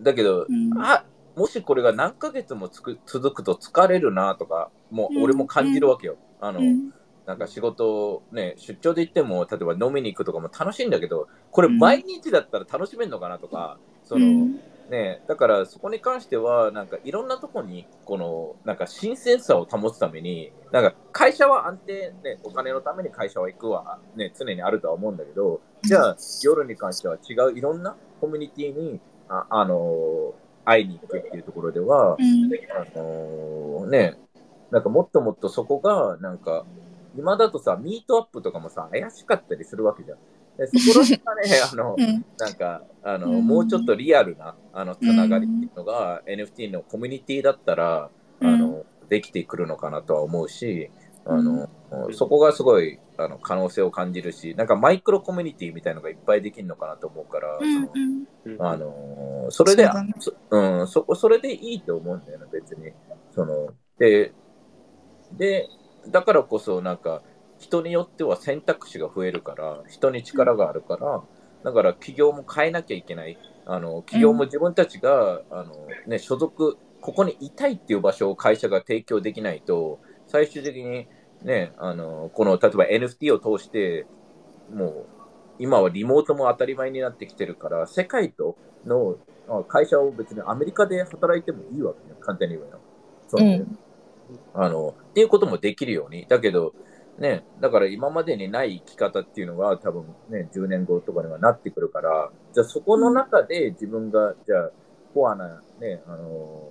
だけど、うん。あもしこれが何ヶ月もつく続くと疲れるなとか、もう俺も感じるわけよ。あの、うん。なんか仕事、ね、出張で行っても、例えば飲みに行くとかも楽しいんだけど、これうん毎日だったら楽しめるのかなとか、その、うん。ね、だからそこに関しては、なんかいろんなとこに、この、なんか新鮮さを保つために、なんか会社は安定、ね、お金のために会社は行くは、ね、常にあるとは思うんだけど、じゃあ夜に関しては違ういろんなコミュニティに、あ、あの会いに行くっていうところでは、うん。あのね、なんかもっともっとそこが、なんか、今だとさ、ミートアップとかもさ、怪しかったりするわけじゃん。でそこら辺がね、あの、うん。なんか、あの、うん。もうちょっとリアルな、あの、つながりっていうのが、NFT のコミュニティだったら、あの、できてくるのかなとは思うし、あの、そこがすごい、あの、可能性を感じるし、なんかマイクロコミュニティみたいのがいっぱいできるのかなと思うから、うんそのうんあのそれで、そうん、そこ、それでいいと思うんだよね、別に。その、で、で、だからこそ、なんか、人によっては選択肢が増えるから、人に力があるから、だから企業も変えなきゃいけない。あの、企業も自分たちが、あの、ね、所属、ここにいたいっていう場所を会社が提供できないと、最終的に、ね、あの、この、例えば NFT を通して、もう、今はリモートも当たり前になってきてるから、世界とのあ会社を別にアメリカで働いてもいいわけね、簡単に言えばよ。そうねうんあの、っていうこともできるように。だけど、ね、だから今までにない生き方っていうのが多分ね、10年後とかにはなってくるから、じゃあそこの中で自分が、じゃあ、コアなね、あの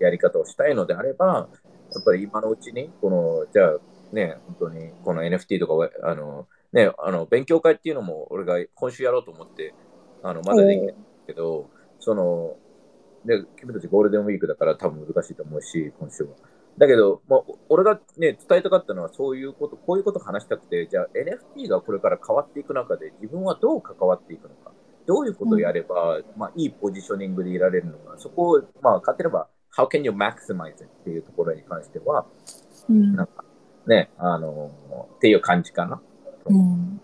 やり方をしたいのであれば、やっぱり今のうちに、この、じゃあね、本当にこの NFT とか、あの、ね、あの、勉強会っていうのも俺が今週やろうと思って、あの、まだできないけど、その、で、君たちゴールデンウィークだから多分難しいと思うし、今週は。だけど、まあ、俺がね、伝えたかったのはそういうこと、こういうこと話したくて、じゃあ NFT がこれから変わっていく中で自分はどう関わっていくのか、どういうことをやれば、まあ、いいポジショニングでいられるのか、そこを、まあ、勝てれば、How can you maximize it? っていうところに関しては、うん。なんかね、あのっていう感じかな。うん